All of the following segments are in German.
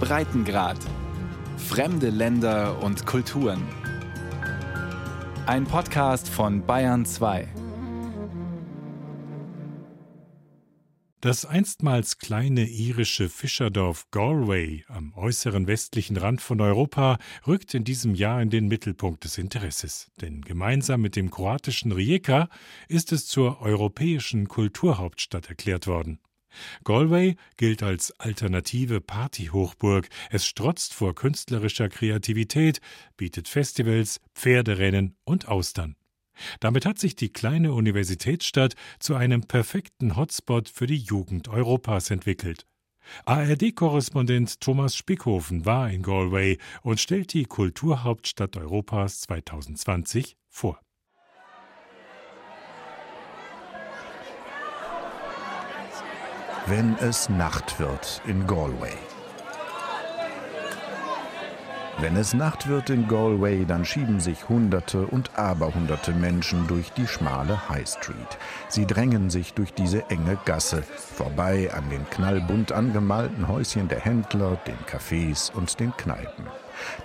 Breitengrad. Fremde Länder und Kulturen. Ein Podcast von Bayern 2. Das einstmals kleine irische Fischerdorf Galway am äußeren westlichen Rand von Europa rückt in diesem Jahr in den Mittelpunkt des Interesses, denn gemeinsam mit dem kroatischen Rijeka ist es zur europäischen Kulturhauptstadt erklärt worden. Galway gilt als alternative Partyhochburg, es strotzt vor künstlerischer Kreativität, bietet Festivals, Pferderennen und Austern. Damit hat sich die kleine Universitätsstadt zu einem perfekten Hotspot für die Jugend Europas entwickelt. ARD-Korrespondent Thomas Spickhofen war in Galway und stellt die Kulturhauptstadt Europas 2020 vor. Wenn es Nacht wird in Galway. Wenn es Nacht wird in Galway, dann schieben sich Hunderte und Aberhunderte Menschen durch die schmale High Street. Sie drängen sich durch diese enge Gasse, vorbei an den knallbunt angemalten Häuschen der Händler, den Cafés und den Kneipen.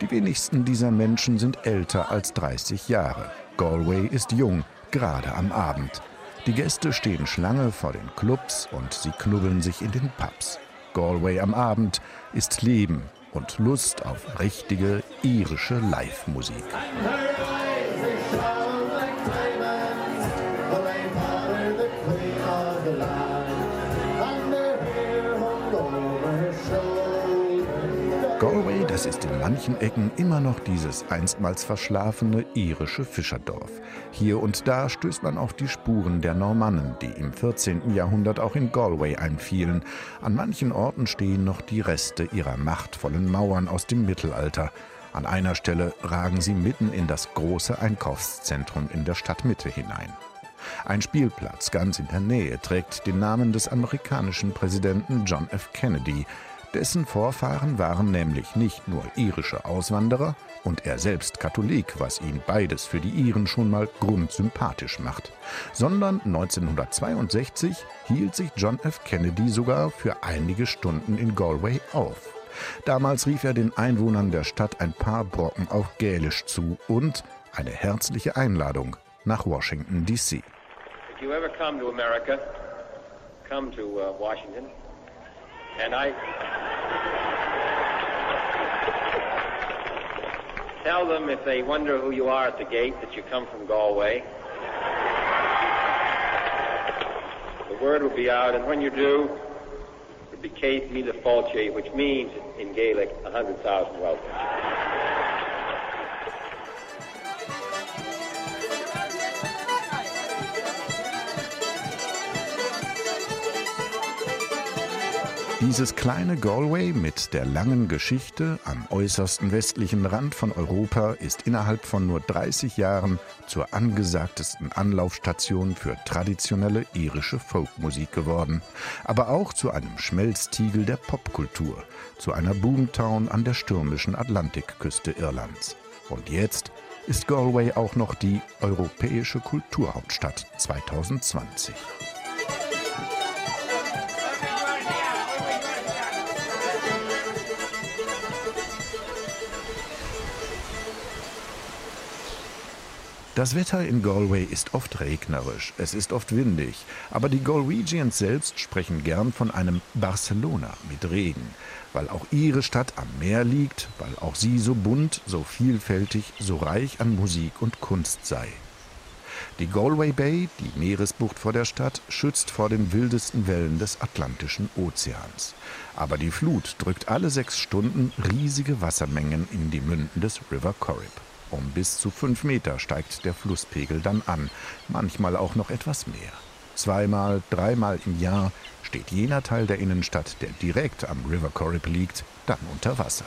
Die wenigsten dieser Menschen sind älter als 30 Jahre. Galway ist jung, gerade am Abend. Die Gäste stehen Schlange vor den Clubs und sie knubbeln sich in den Pubs. Galway am Abend ist Leben, und Lust auf richtige irische Live-Musik. Das ist in manchen Ecken immer noch dieses einstmals verschlafene irische Fischerdorf. Hier und da stößt man auf die Spuren der Normannen, die im 14. Jahrhundert auch in Galway einfielen. An manchen Orten stehen noch die Reste ihrer machtvollen Mauern aus dem Mittelalter. An einer Stelle ragen sie mitten in das große Einkaufszentrum in der Stadtmitte hinein. Ein Spielplatz ganz in der Nähe trägt den Namen des amerikanischen Präsidenten John F. Kennedy. Dessen Vorfahren waren nämlich nicht nur irische Auswanderer und er selbst Katholik, was ihn beides für die Iren schon mal grundsympathisch macht, sondern 1962 hielt sich John F. Kennedy sogar für einige Stunden in Galway auf. Damals rief er den Einwohnern der Stadt ein paar Brocken auf Gälisch zu und eine herzliche Einladung nach Washington, D.C. Come to uh, Washington. And I tell them if they wonder who you are at the gate that you come from Galway. The word will be out, and when you do, it will be Kate the Falche, which means in Gaelic, a hundred thousand welcomes. Dieses kleine Galway mit der langen Geschichte am äußersten westlichen Rand von Europa ist innerhalb von nur 30 Jahren zur angesagtesten Anlaufstation für traditionelle irische Folkmusik geworden, aber auch zu einem Schmelztiegel der Popkultur, zu einer Boomtown an der stürmischen Atlantikküste Irlands. Und jetzt ist Galway auch noch die europäische Kulturhauptstadt 2020. Das Wetter in Galway ist oft regnerisch, es ist oft windig, aber die Galwegians selbst sprechen gern von einem Barcelona mit Regen, weil auch ihre Stadt am Meer liegt, weil auch sie so bunt, so vielfältig, so reich an Musik und Kunst sei. Die Galway Bay, die Meeresbucht vor der Stadt, schützt vor den wildesten Wellen des Atlantischen Ozeans. Aber die Flut drückt alle sechs Stunden riesige Wassermengen in die Münden des River Corrib. Um bis zu fünf Meter steigt der Flusspegel dann an, manchmal auch noch etwas mehr. Zweimal, dreimal im Jahr steht jener Teil der Innenstadt, der direkt am River Corrib liegt, dann unter Wasser.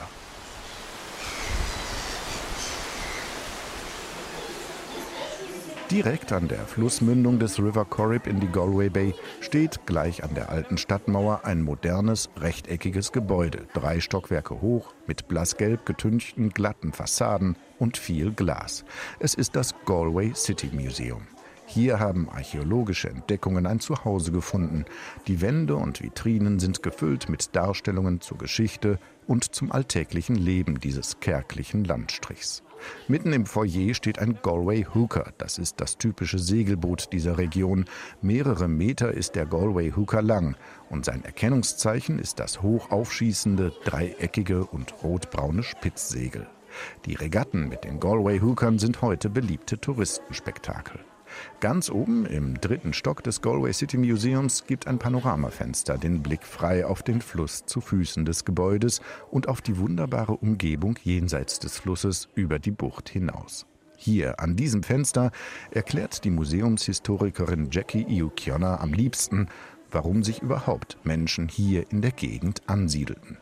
Direkt an der Flussmündung des River Corrib in die Galway Bay steht gleich an der alten Stadtmauer ein modernes, rechteckiges Gebäude, drei Stockwerke hoch, mit blassgelb getünchten, glatten Fassaden und viel Glas. Es ist das Galway City Museum. Hier haben archäologische Entdeckungen ein Zuhause gefunden. Die Wände und Vitrinen sind gefüllt mit Darstellungen zur Geschichte und zum alltäglichen Leben dieses kärglichen Landstrichs. Mitten im Foyer steht ein Galway Hooker. Das ist das typische Segelboot dieser Region. Mehrere Meter ist der Galway Hooker lang und sein Erkennungszeichen ist das hoch aufschießende, dreieckige und rotbraune Spitzsegel. Die Regatten mit den Galway Hookern sind heute beliebte Touristenspektakel. Ganz oben im dritten Stock des Galway City Museums gibt ein Panoramafenster den Blick frei auf den Fluss zu Füßen des Gebäudes und auf die wunderbare Umgebung jenseits des Flusses über die Bucht hinaus. Hier an diesem Fenster erklärt die Museumshistorikerin Jackie Iukiona am liebsten, warum sich überhaupt Menschen hier in der Gegend ansiedelten.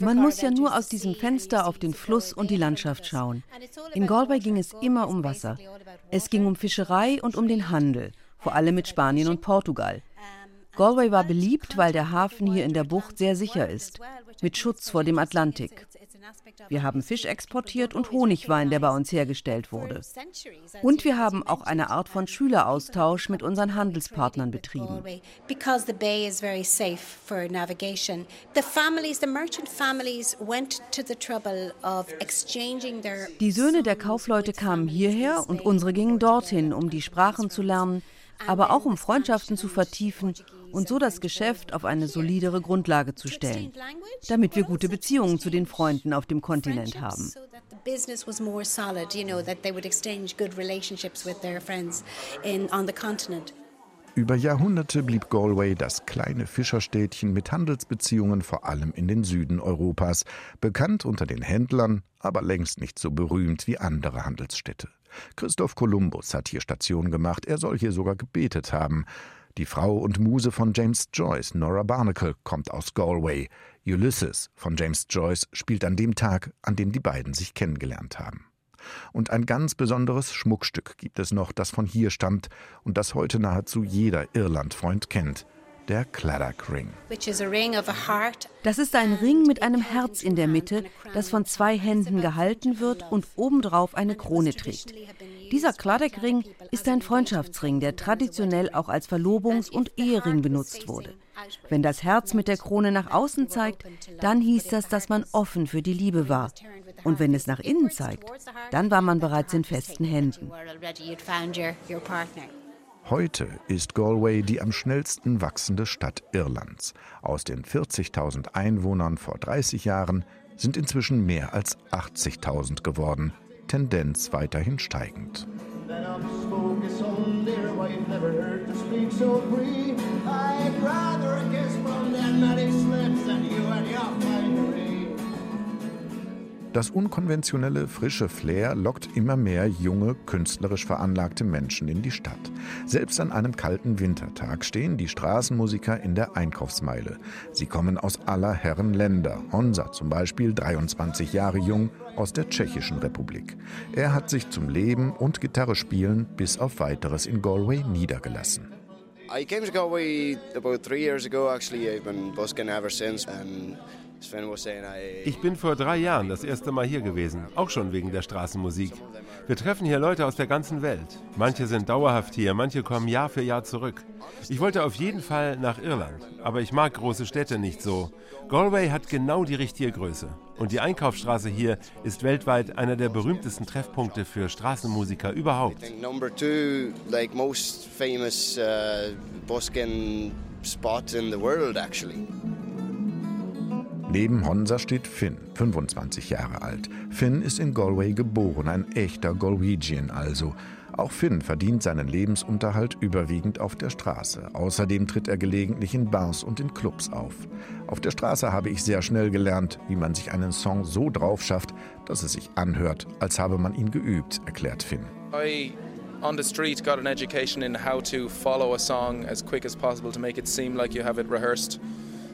Man muss ja nur aus diesem Fenster auf den Fluss und die Landschaft schauen. In Galway ging es immer um Wasser. Es ging um Fischerei und um den Handel, vor allem mit Spanien und Portugal. Galway war beliebt, weil der Hafen hier in der Bucht sehr sicher ist, mit Schutz vor dem Atlantik. Wir haben Fisch exportiert und Honigwein, der bei uns hergestellt wurde. Und wir haben auch eine Art von Schüleraustausch mit unseren Handelspartnern betrieben. Die Söhne der Kaufleute kamen hierher und unsere gingen dorthin, um die Sprachen zu lernen, aber auch um Freundschaften zu vertiefen und so das Geschäft auf eine solidere Grundlage zu stellen, damit wir gute Beziehungen zu den Freunden auf dem Kontinent haben. Über Jahrhunderte blieb Galway das kleine Fischerstädtchen mit Handelsbeziehungen vor allem in den Süden Europas, bekannt unter den Händlern, aber längst nicht so berühmt wie andere Handelsstädte. Christoph Kolumbus hat hier Station gemacht, er soll hier sogar gebetet haben. Die Frau und Muse von James Joyce, Nora Barnacle, kommt aus Galway. Ulysses von James Joyce spielt an dem Tag, an dem die beiden sich kennengelernt haben. Und ein ganz besonderes Schmuckstück gibt es noch, das von hier stammt und das heute nahezu jeder Irlandfreund kennt der Claddock Ring. Das ist ein Ring mit einem Herz in der Mitte, das von zwei Händen gehalten wird und obendrauf eine Krone trägt. Dieser Claddock Ring ist ein Freundschaftsring, der traditionell auch als Verlobungs- und Ehering benutzt wurde. Wenn das Herz mit der Krone nach außen zeigt, dann hieß das, dass man offen für die Liebe war. Und wenn es nach innen zeigt, dann war man bereits in festen Händen. Heute ist Galway die am schnellsten wachsende Stadt Irlands. Aus den 40.000 Einwohnern vor 30 Jahren sind inzwischen mehr als 80.000 geworden, Tendenz weiterhin steigend. I'd slips and das unkonventionelle, frische Flair lockt immer mehr junge, künstlerisch veranlagte Menschen in die Stadt. Selbst an einem kalten Wintertag stehen die Straßenmusiker in der Einkaufsmeile. Sie kommen aus aller Herren Länder. Honza zum Beispiel, 23 Jahre jung, aus der Tschechischen Republik. Er hat sich zum Leben und Gitarre spielen bis auf weiteres in Galway niedergelassen. I came to Galway about three years ago. Actually, I've been busking ever since. And ich bin vor drei Jahren das erste Mal hier gewesen, auch schon wegen der Straßenmusik. Wir treffen hier Leute aus der ganzen Welt. Manche sind dauerhaft hier, manche kommen Jahr für Jahr zurück. Ich wollte auf jeden Fall nach Irland, aber ich mag große Städte nicht so. Galway hat genau die richtige Größe. Und die Einkaufsstraße hier ist weltweit einer der berühmtesten Treffpunkte für Straßenmusiker überhaupt. Uh, spot in the world actually. Neben Honsa steht Finn, 25 Jahre alt. Finn ist in Galway geboren, ein echter Galwegian also. Auch Finn verdient seinen Lebensunterhalt überwiegend auf der Straße. Außerdem tritt er gelegentlich in Bars und in Clubs auf. Auf der Straße habe ich sehr schnell gelernt, wie man sich einen Song so drauf schafft, dass es sich anhört, als habe man ihn geübt, erklärt Finn. I on the street got an education in how to follow a song as quick as possible to make it seem like you have it rehearsed.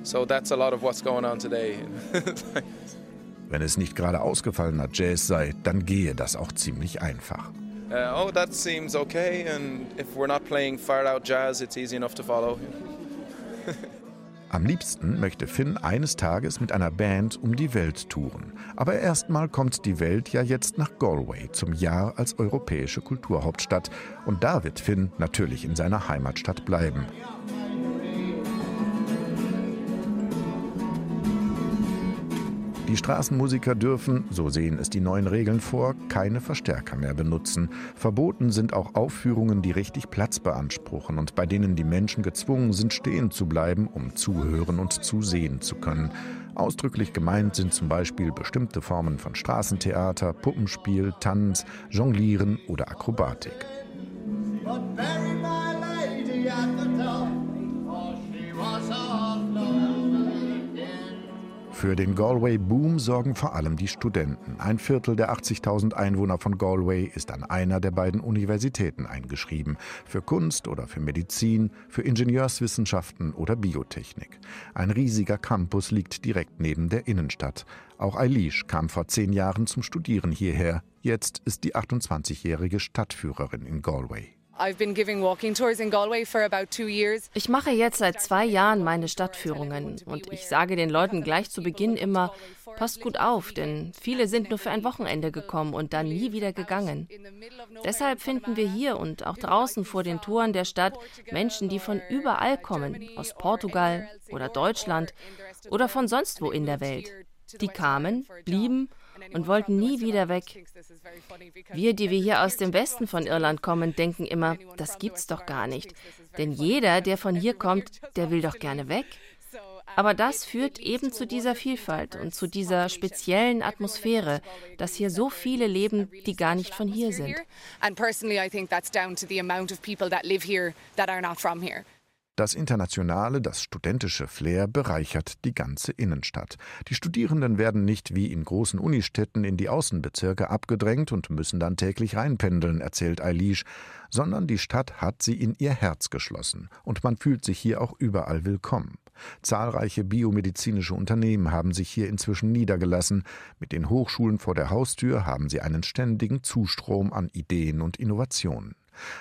So that's a lot of what's going on today. Wenn es nicht gerade ausgefallener Jazz sei, dann gehe das auch ziemlich einfach. Uh, oh, that seems okay, and if we're not playing far out jazz, it's easy enough to follow. Am liebsten möchte Finn eines Tages mit einer Band um die Welt touren. Aber erstmal kommt die Welt ja jetzt nach Galway zum Jahr als europäische Kulturhauptstadt. Und da wird Finn natürlich in seiner Heimatstadt bleiben. Die Straßenmusiker dürfen, so sehen es die neuen Regeln vor, keine Verstärker mehr benutzen. Verboten sind auch Aufführungen, die richtig Platz beanspruchen und bei denen die Menschen gezwungen sind, stehen zu bleiben, um zuhören und zusehen zu können. Ausdrücklich gemeint sind zum Beispiel bestimmte Formen von Straßentheater, Puppenspiel, Tanz, Jonglieren oder Akrobatik. But Für den Galway-Boom sorgen vor allem die Studenten. Ein Viertel der 80.000 Einwohner von Galway ist an einer der beiden Universitäten eingeschrieben. Für Kunst oder für Medizin, für Ingenieurswissenschaften oder Biotechnik. Ein riesiger Campus liegt direkt neben der Innenstadt. Auch Eilish kam vor zehn Jahren zum Studieren hierher. Jetzt ist die 28-jährige Stadtführerin in Galway. Ich mache jetzt seit zwei Jahren meine Stadtführungen und ich sage den Leuten gleich zu Beginn immer, passt gut auf, denn viele sind nur für ein Wochenende gekommen und dann nie wieder gegangen. Deshalb finden wir hier und auch draußen vor den Toren der Stadt Menschen, die von überall kommen, aus Portugal oder Deutschland oder von sonst wo in der Welt. Die kamen, blieben und wollten nie wieder weg. Wir, die wir hier aus dem Westen von Irland kommen, denken immer, das gibt's doch gar nicht. Denn jeder, der von hier kommt, der will doch gerne weg. Aber das führt eben zu dieser Vielfalt und zu dieser speziellen Atmosphäre, dass hier so viele leben, die gar nicht von hier sind. And personally I think that's down to the amount of people that live here that are not from here. Das internationale, das studentische Flair bereichert die ganze Innenstadt. Die Studierenden werden nicht wie in großen Unistädten in die Außenbezirke abgedrängt und müssen dann täglich reinpendeln, erzählt Eilish, sondern die Stadt hat sie in ihr Herz geschlossen und man fühlt sich hier auch überall willkommen. Zahlreiche biomedizinische Unternehmen haben sich hier inzwischen niedergelassen. Mit den Hochschulen vor der Haustür haben sie einen ständigen Zustrom an Ideen und Innovationen.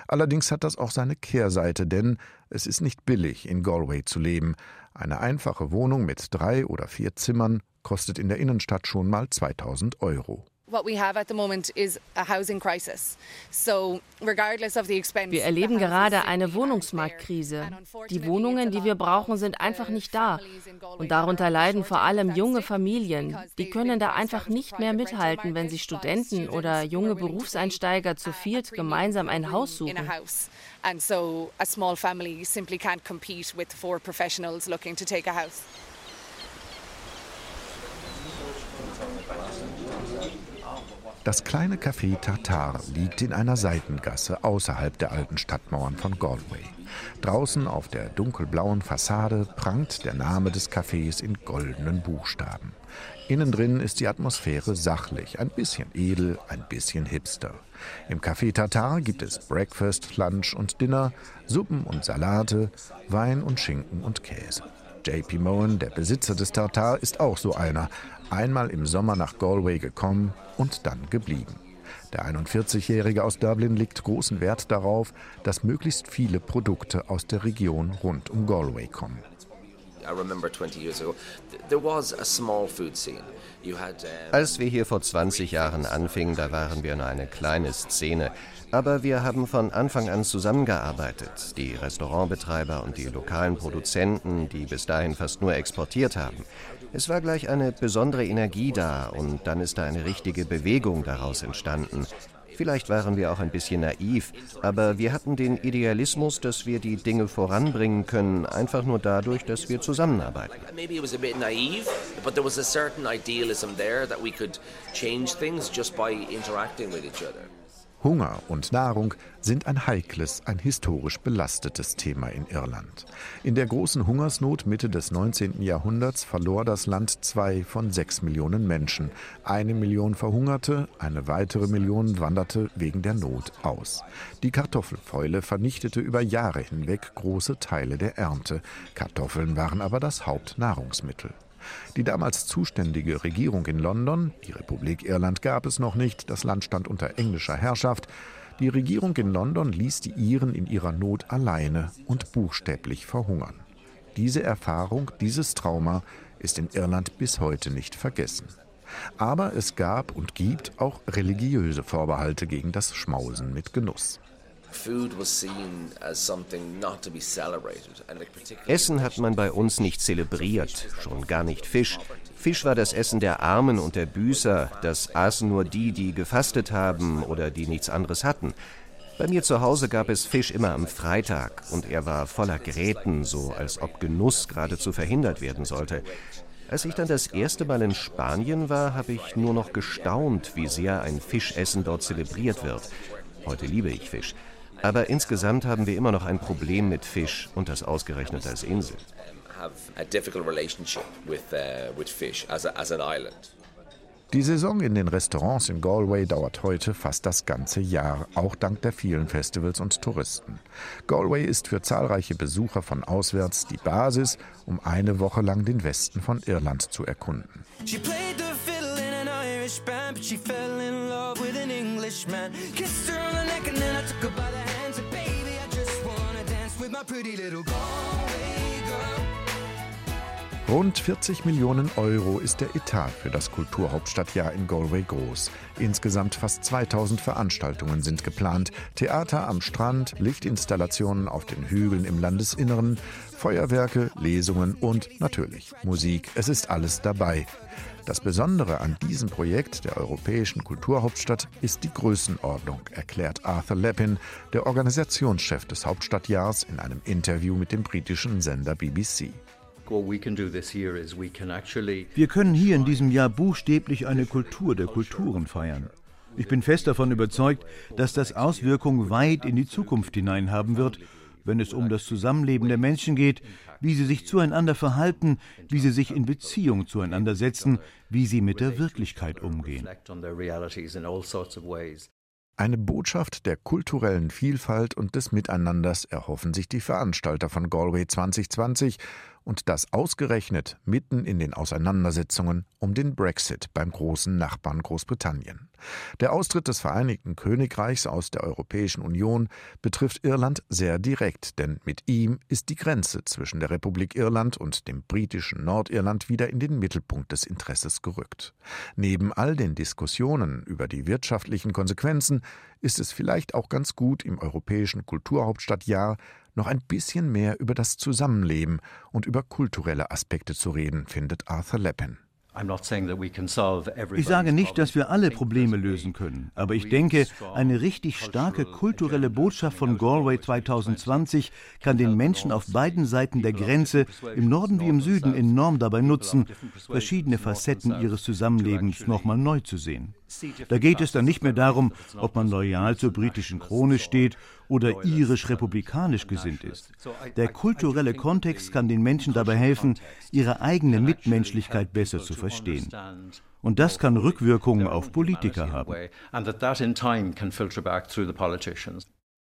Allerdings hat das auch seine Kehrseite, denn es ist nicht billig, in Galway zu leben. Eine einfache Wohnung mit drei oder vier Zimmern kostet in der Innenstadt schon mal 2000 Euro. Wir erleben gerade eine Wohnungsmarktkrise. Die Wohnungen, die wir brauchen, sind einfach nicht da. Und darunter leiden vor allem junge Familien. Die können da einfach nicht mehr mithalten, wenn sie Studenten oder junge Berufseinsteiger zu viert gemeinsam ein Haus suchen. And so a small family simply can't compete with four professionals looking to take a house. Das kleine Café Tartar liegt in einer Seitengasse außerhalb der alten Stadtmauern von Galway. Draußen auf der dunkelblauen Fassade prangt der Name des Cafés in goldenen Buchstaben. Innen drin ist die Atmosphäre sachlich, ein bisschen edel, ein bisschen hipster. Im Café Tartar gibt es Breakfast, Lunch und Dinner, Suppen und Salate, Wein und Schinken und Käse. JP Mohan, der Besitzer des Tartar, ist auch so einer. Einmal im Sommer nach Galway gekommen und dann geblieben. Der 41-Jährige aus Dublin legt großen Wert darauf, dass möglichst viele Produkte aus der Region rund um Galway kommen. Als wir hier vor 20 Jahren anfingen, da waren wir nur eine kleine Szene. Aber wir haben von Anfang an zusammengearbeitet. Die Restaurantbetreiber und die lokalen Produzenten, die bis dahin fast nur exportiert haben. Es war gleich eine besondere Energie da und dann ist da eine richtige Bewegung daraus entstanden. Vielleicht waren wir auch ein bisschen naiv, aber wir hatten den Idealismus, dass wir die Dinge voranbringen können, einfach nur dadurch, dass wir zusammenarbeiten. Maybe it was a bit naive, but there was a certain idealism there that we could change things just by interacting with each. Hunger und Nahrung sind ein heikles, ein historisch belastetes Thema in Irland. In der großen Hungersnot Mitte des 19. Jahrhunderts verlor das Land zwei von sechs Millionen Menschen. Eine Million verhungerte, eine weitere Million wanderte wegen der Not aus. Die Kartoffelfäule vernichtete über Jahre hinweg große Teile der Ernte. Kartoffeln waren aber das Hauptnahrungsmittel. Die damals zuständige Regierung in London, die Republik Irland gab es noch nicht, das Land stand unter englischer Herrschaft, die Regierung in London ließ die Iren in ihrer Not alleine und buchstäblich verhungern. Diese Erfahrung, dieses Trauma ist in Irland bis heute nicht vergessen. Aber es gab und gibt auch religiöse Vorbehalte gegen das Schmausen mit Genuss. Essen hat man bei uns nicht zelebriert, schon gar nicht Fisch. Fisch war das Essen der Armen und der Büßer, das aßen nur die, die gefastet haben oder die nichts anderes hatten. Bei mir zu Hause gab es Fisch immer am Freitag und er war voller Gräten, so als ob Genuss geradezu verhindert werden sollte. Als ich dann das erste Mal in Spanien war, habe ich nur noch gestaunt, wie sehr ein Fischessen dort zelebriert wird. Heute liebe ich Fisch. Aber insgesamt haben wir immer noch ein Problem mit Fisch und das ausgerechnet als Insel. Die Saison in den Restaurants in Galway dauert heute fast das ganze Jahr, auch dank der vielen Festivals und Touristen. Galway ist für zahlreiche Besucher von auswärts die Basis, um eine Woche lang den Westen von Irland zu erkunden. Irish band, but she fell in love with an Englishman. Kissed her on the neck and then I took her by the hands pretty little girl. Rund 40 Millionen Euro ist der Etat für das Kulturhauptstadtjahr in Galway groß. Insgesamt fast 2000 Veranstaltungen sind geplant. Theater am Strand, Lichtinstallationen auf den Hügeln im Landesinneren, Feuerwerke, Lesungen und natürlich Musik. Es ist alles dabei. Das Besondere an diesem Projekt der europäischen Kulturhauptstadt ist die Größenordnung, erklärt Arthur Lepin, der Organisationschef des Hauptstadtjahrs, in einem Interview mit dem britischen Sender BBC. Wir können hier in diesem Jahr buchstäblich eine Kultur der Kulturen feiern. Ich bin fest davon überzeugt, dass das Auswirkungen weit in die Zukunft hinein haben wird, wenn es um das Zusammenleben der Menschen geht, wie sie sich zueinander verhalten, wie sie sich in Beziehung zueinander setzen, wie sie mit der Wirklichkeit umgehen. Eine Botschaft der kulturellen Vielfalt und des Miteinanders erhoffen sich die Veranstalter von Galway 2020 und das ausgerechnet mitten in den Auseinandersetzungen um den Brexit beim großen Nachbarn Großbritannien. Der Austritt des Vereinigten Königreichs aus der Europäischen Union betrifft Irland sehr direkt, denn mit ihm ist die Grenze zwischen der Republik Irland und dem britischen Nordirland wieder in den Mittelpunkt des Interesses gerückt. Neben all den Diskussionen über die wirtschaftlichen Konsequenzen ist es vielleicht auch ganz gut, im europäischen Kulturhauptstadtjahr noch ein bisschen mehr über das Zusammenleben und über kulturelle Aspekte zu reden, findet Arthur Lepin. Ich sage nicht, dass wir alle Probleme lösen können, aber ich denke, eine richtig starke kulturelle Botschaft von Galway 2020 kann den Menschen auf beiden Seiten der Grenze, im Norden wie im Süden, enorm dabei nutzen, verschiedene Facetten ihres Zusammenlebens nochmal neu zu sehen. Da geht es dann nicht mehr darum, ob man loyal zur britischen Krone steht oder irisch-republikanisch gesinnt ist. Der kulturelle Kontext kann den Menschen dabei helfen, ihre eigene Mitmenschlichkeit besser zu verstehen. Und das kann Rückwirkungen auf Politiker haben.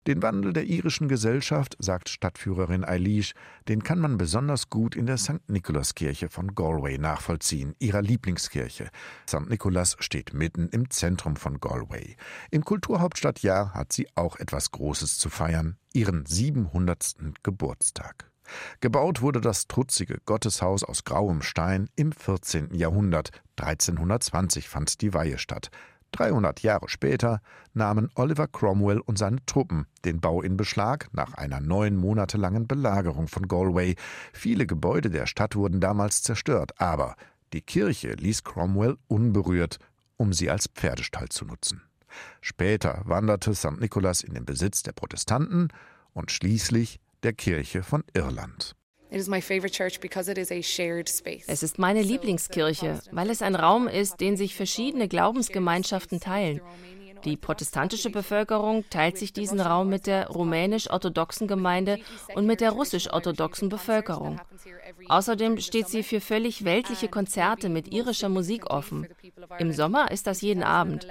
Den Wandel der irischen Gesellschaft, sagt Stadtführerin Eilish, den kann man besonders gut in der St. Nikolaskirche von Galway nachvollziehen, ihrer Lieblingskirche. St. Nikolas steht mitten im Zentrum von Galway. Im Kulturhauptstadtjahr hat sie auch etwas Großes zu feiern, ihren 700. Geburtstag. Gebaut wurde das trutzige Gotteshaus aus grauem Stein im 14. Jahrhundert. 1320 fand die Weihe statt. 300 Jahre später nahmen Oliver Cromwell und seine Truppen den Bau in Beschlag nach einer neun Monate langen Belagerung von Galway. Viele Gebäude der Stadt wurden damals zerstört, aber die Kirche ließ Cromwell unberührt, um sie als Pferdestall zu nutzen. Später wanderte St. Nicholas in den Besitz der Protestanten und schließlich der Kirche von Irland. Es ist meine Lieblingskirche, weil es ein Raum ist, den sich verschiedene Glaubensgemeinschaften teilen. Die protestantische Bevölkerung teilt sich diesen Raum mit der rumänisch-orthodoxen Gemeinde und mit der russisch-orthodoxen Bevölkerung. Außerdem steht sie für völlig weltliche Konzerte mit irischer Musik offen. Im Sommer ist das jeden Abend.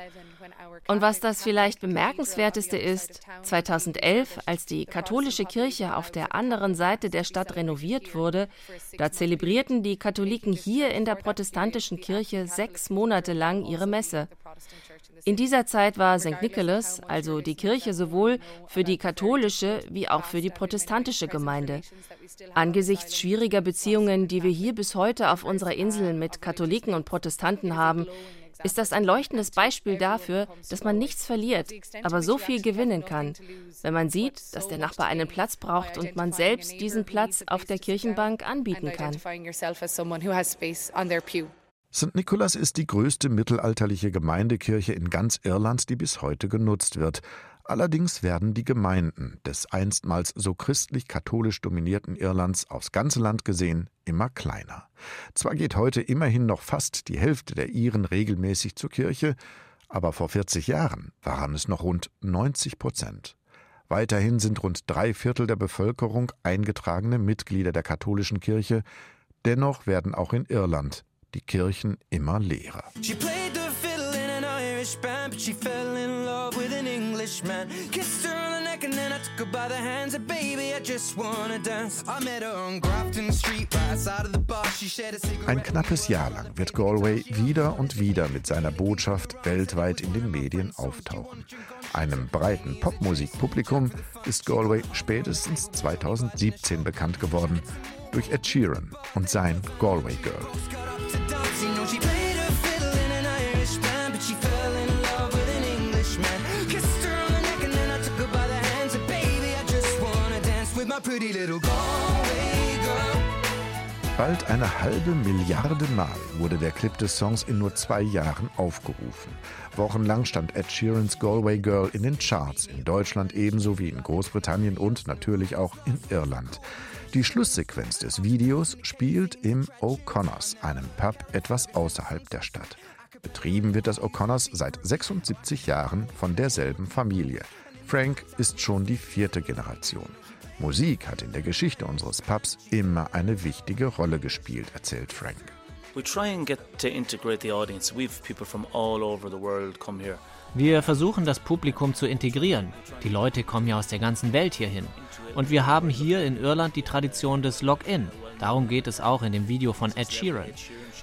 Und was das vielleicht bemerkenswerteste ist, 2011, als die katholische Kirche auf der anderen Seite der Stadt renoviert wurde, da zelebrierten die Katholiken hier in der protestantischen Kirche sechs Monate lang ihre Messe. In dieser Zeit war St. Nicholas, also die Kirche, sowohl für die katholische wie auch für die protestantische Gemeinde. Angesichts schwieriger Beziehungen, die wir hier bis heute auf unserer Insel mit Katholiken und Protestanten haben, ist das ein leuchtendes Beispiel dafür, dass man nichts verliert, aber so viel gewinnen kann, wenn man sieht, dass der Nachbar einen Platz braucht und man selbst diesen Platz auf der Kirchenbank anbieten kann. St. Nicholas ist die größte mittelalterliche Gemeindekirche in ganz Irland, die bis heute genutzt wird. Allerdings werden die Gemeinden des einstmals so christlich-katholisch dominierten Irlands aufs ganze Land gesehen immer kleiner. Zwar geht heute immerhin noch fast die Hälfte der Iren regelmäßig zur Kirche, aber vor 40 Jahren waren es noch rund 90 Prozent. Weiterhin sind rund drei Viertel der Bevölkerung eingetragene Mitglieder der katholischen Kirche, dennoch werden auch in Irland die Kirchen immer leerer. Irish band, but she fell in an Englishman. Kissed her on the neck and then I took her by the hands. And baby, I just wanna dance. I met her on Grafton Street, right side of the bar. She shared a cigarette. Ein knappes Jahr lang wird Galway wieder und wieder mit seiner Botschaft weltweit in den Medien auftauchen. Einem breiten Popmusikpublikum ist Galway spätestens 2017 bekannt geworden durch Ed Sheeran und sein Galway Girl. Bald eine halbe Milliarde Mal wurde der Clip des Songs in nur zwei Jahren aufgerufen. Wochenlang stand Ed Sheerans Galway Girl in den Charts, in Deutschland ebenso wie in Großbritannien und natürlich auch in Irland. Die Schlusssequenz des Videos spielt im O'Connors, einem Pub etwas außerhalb der Stadt. Betrieben wird das O'Connors seit 76 Jahren von derselben Familie. Frank ist schon die vierte Generation. Musik hat in der Geschichte unseres Pubs immer eine wichtige Rolle gespielt, erzählt Frank. Wir versuchen das Publikum zu integrieren. Die Leute kommen ja aus der ganzen Welt hierhin. Und wir haben hier in Irland die Tradition des Log-In. Darum geht es auch in dem Video von Ed Sheeran.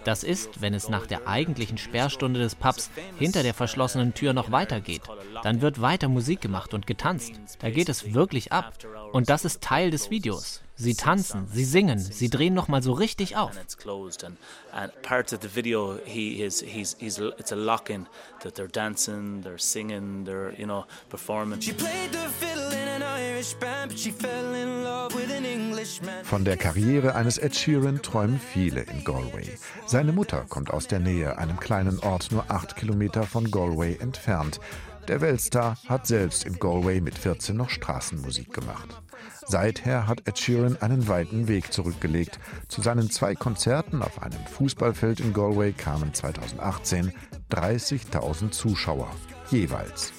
Das ist, wenn es nach der eigentlichen Sperrstunde des Pubs hinter der verschlossenen Tür noch weitergeht. Dann wird weiter Musik gemacht und getanzt. Da geht es wirklich ab. Und das ist Teil des Videos. Sie tanzen, sie singen, sie drehen noch mal so richtig auf. part of the video, he is he's he's it's a lock-in that they're dancing, they're singing, they're you know performing. She played the fiddle in an Irish band, but she fell in love. Von der Karriere eines Ed Sheeran träumen viele in Galway. Seine Mutter kommt aus der Nähe, einem kleinen Ort nur acht Kilometer von Galway entfernt. Der Weltstar hat selbst in Galway mit 14 noch Straßenmusik gemacht. Seither hat Ed Sheeran einen weiten Weg zurückgelegt. Zu seinen zwei Konzerten auf einem Fußballfeld in Galway kamen 2018 30.000 Zuschauer jeweils.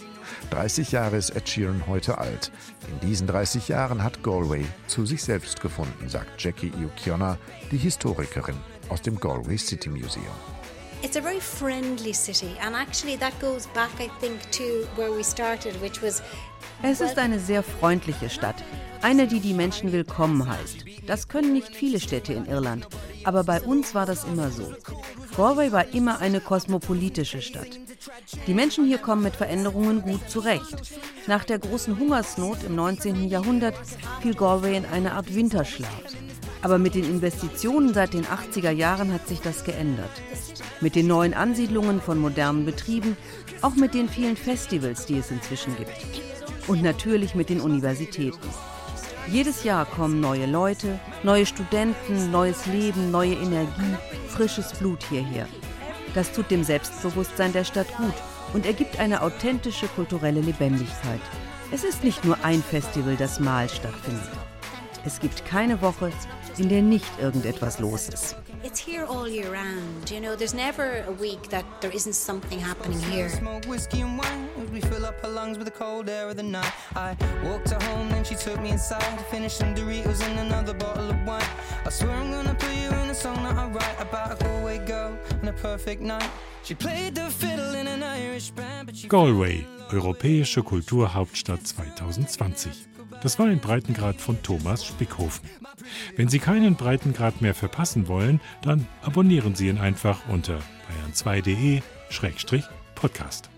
30 Jahre ist Ed Sheeran heute alt. In diesen 30 Jahren hat Galway zu sich selbst gefunden, sagt Jackie Iukiona, die Historikerin aus dem Galway City Museum. It's a very friendly city, and actually that goes back, I think, to where we started, which was. Es ist eine sehr freundliche Stadt, eine, die die Menschen willkommen heißt. Das können nicht viele Städte in Irland, aber bei uns war das immer so. Galway war immer eine kosmopolitische Stadt. Die Menschen hier kommen mit Veränderungen gut zurecht. Nach der großen Hungersnot im 19. Jahrhundert fiel Galway in eine Art Winterschlaf. Aber mit den Investitionen seit den 80er Jahren hat sich das geändert. Mit den neuen Ansiedlungen von modernen Betrieben, auch mit den vielen Festivals, die es inzwischen gibt. Und natürlich mit den Universitäten. Jedes Jahr kommen neue Leute, neue Studenten, neues Leben, neue Energie, frisches Blut hierher. Das tut dem Selbstbewusstsein der Stadt gut und ergibt eine authentische kulturelle Lebendigkeit. Es ist nicht nur ein Festival, das mal stattfindet. Es gibt keine Woche, in der nicht irgendetwas los ist. It's here all year round. You know, there's never a week that there isn't something happening here. Smoke whiskey and wine as we fill up her lungs with the cold air of the night. I walked her home, then she took me inside to finish some Doritos and another bottle of wine. I swear I'm gonna put you in a song that I write about a Galway girl and a perfect night. She played the fiddle in an Irish band, but she Galway, Europäische Kulturhauptstadt 2020. Das war ein Breitengrad von Thomas Spickhofen. Wenn Sie keinen Breitengrad mehr verpassen wollen, dann abonnieren Sie ihn einfach unter bayern2.de-podcast.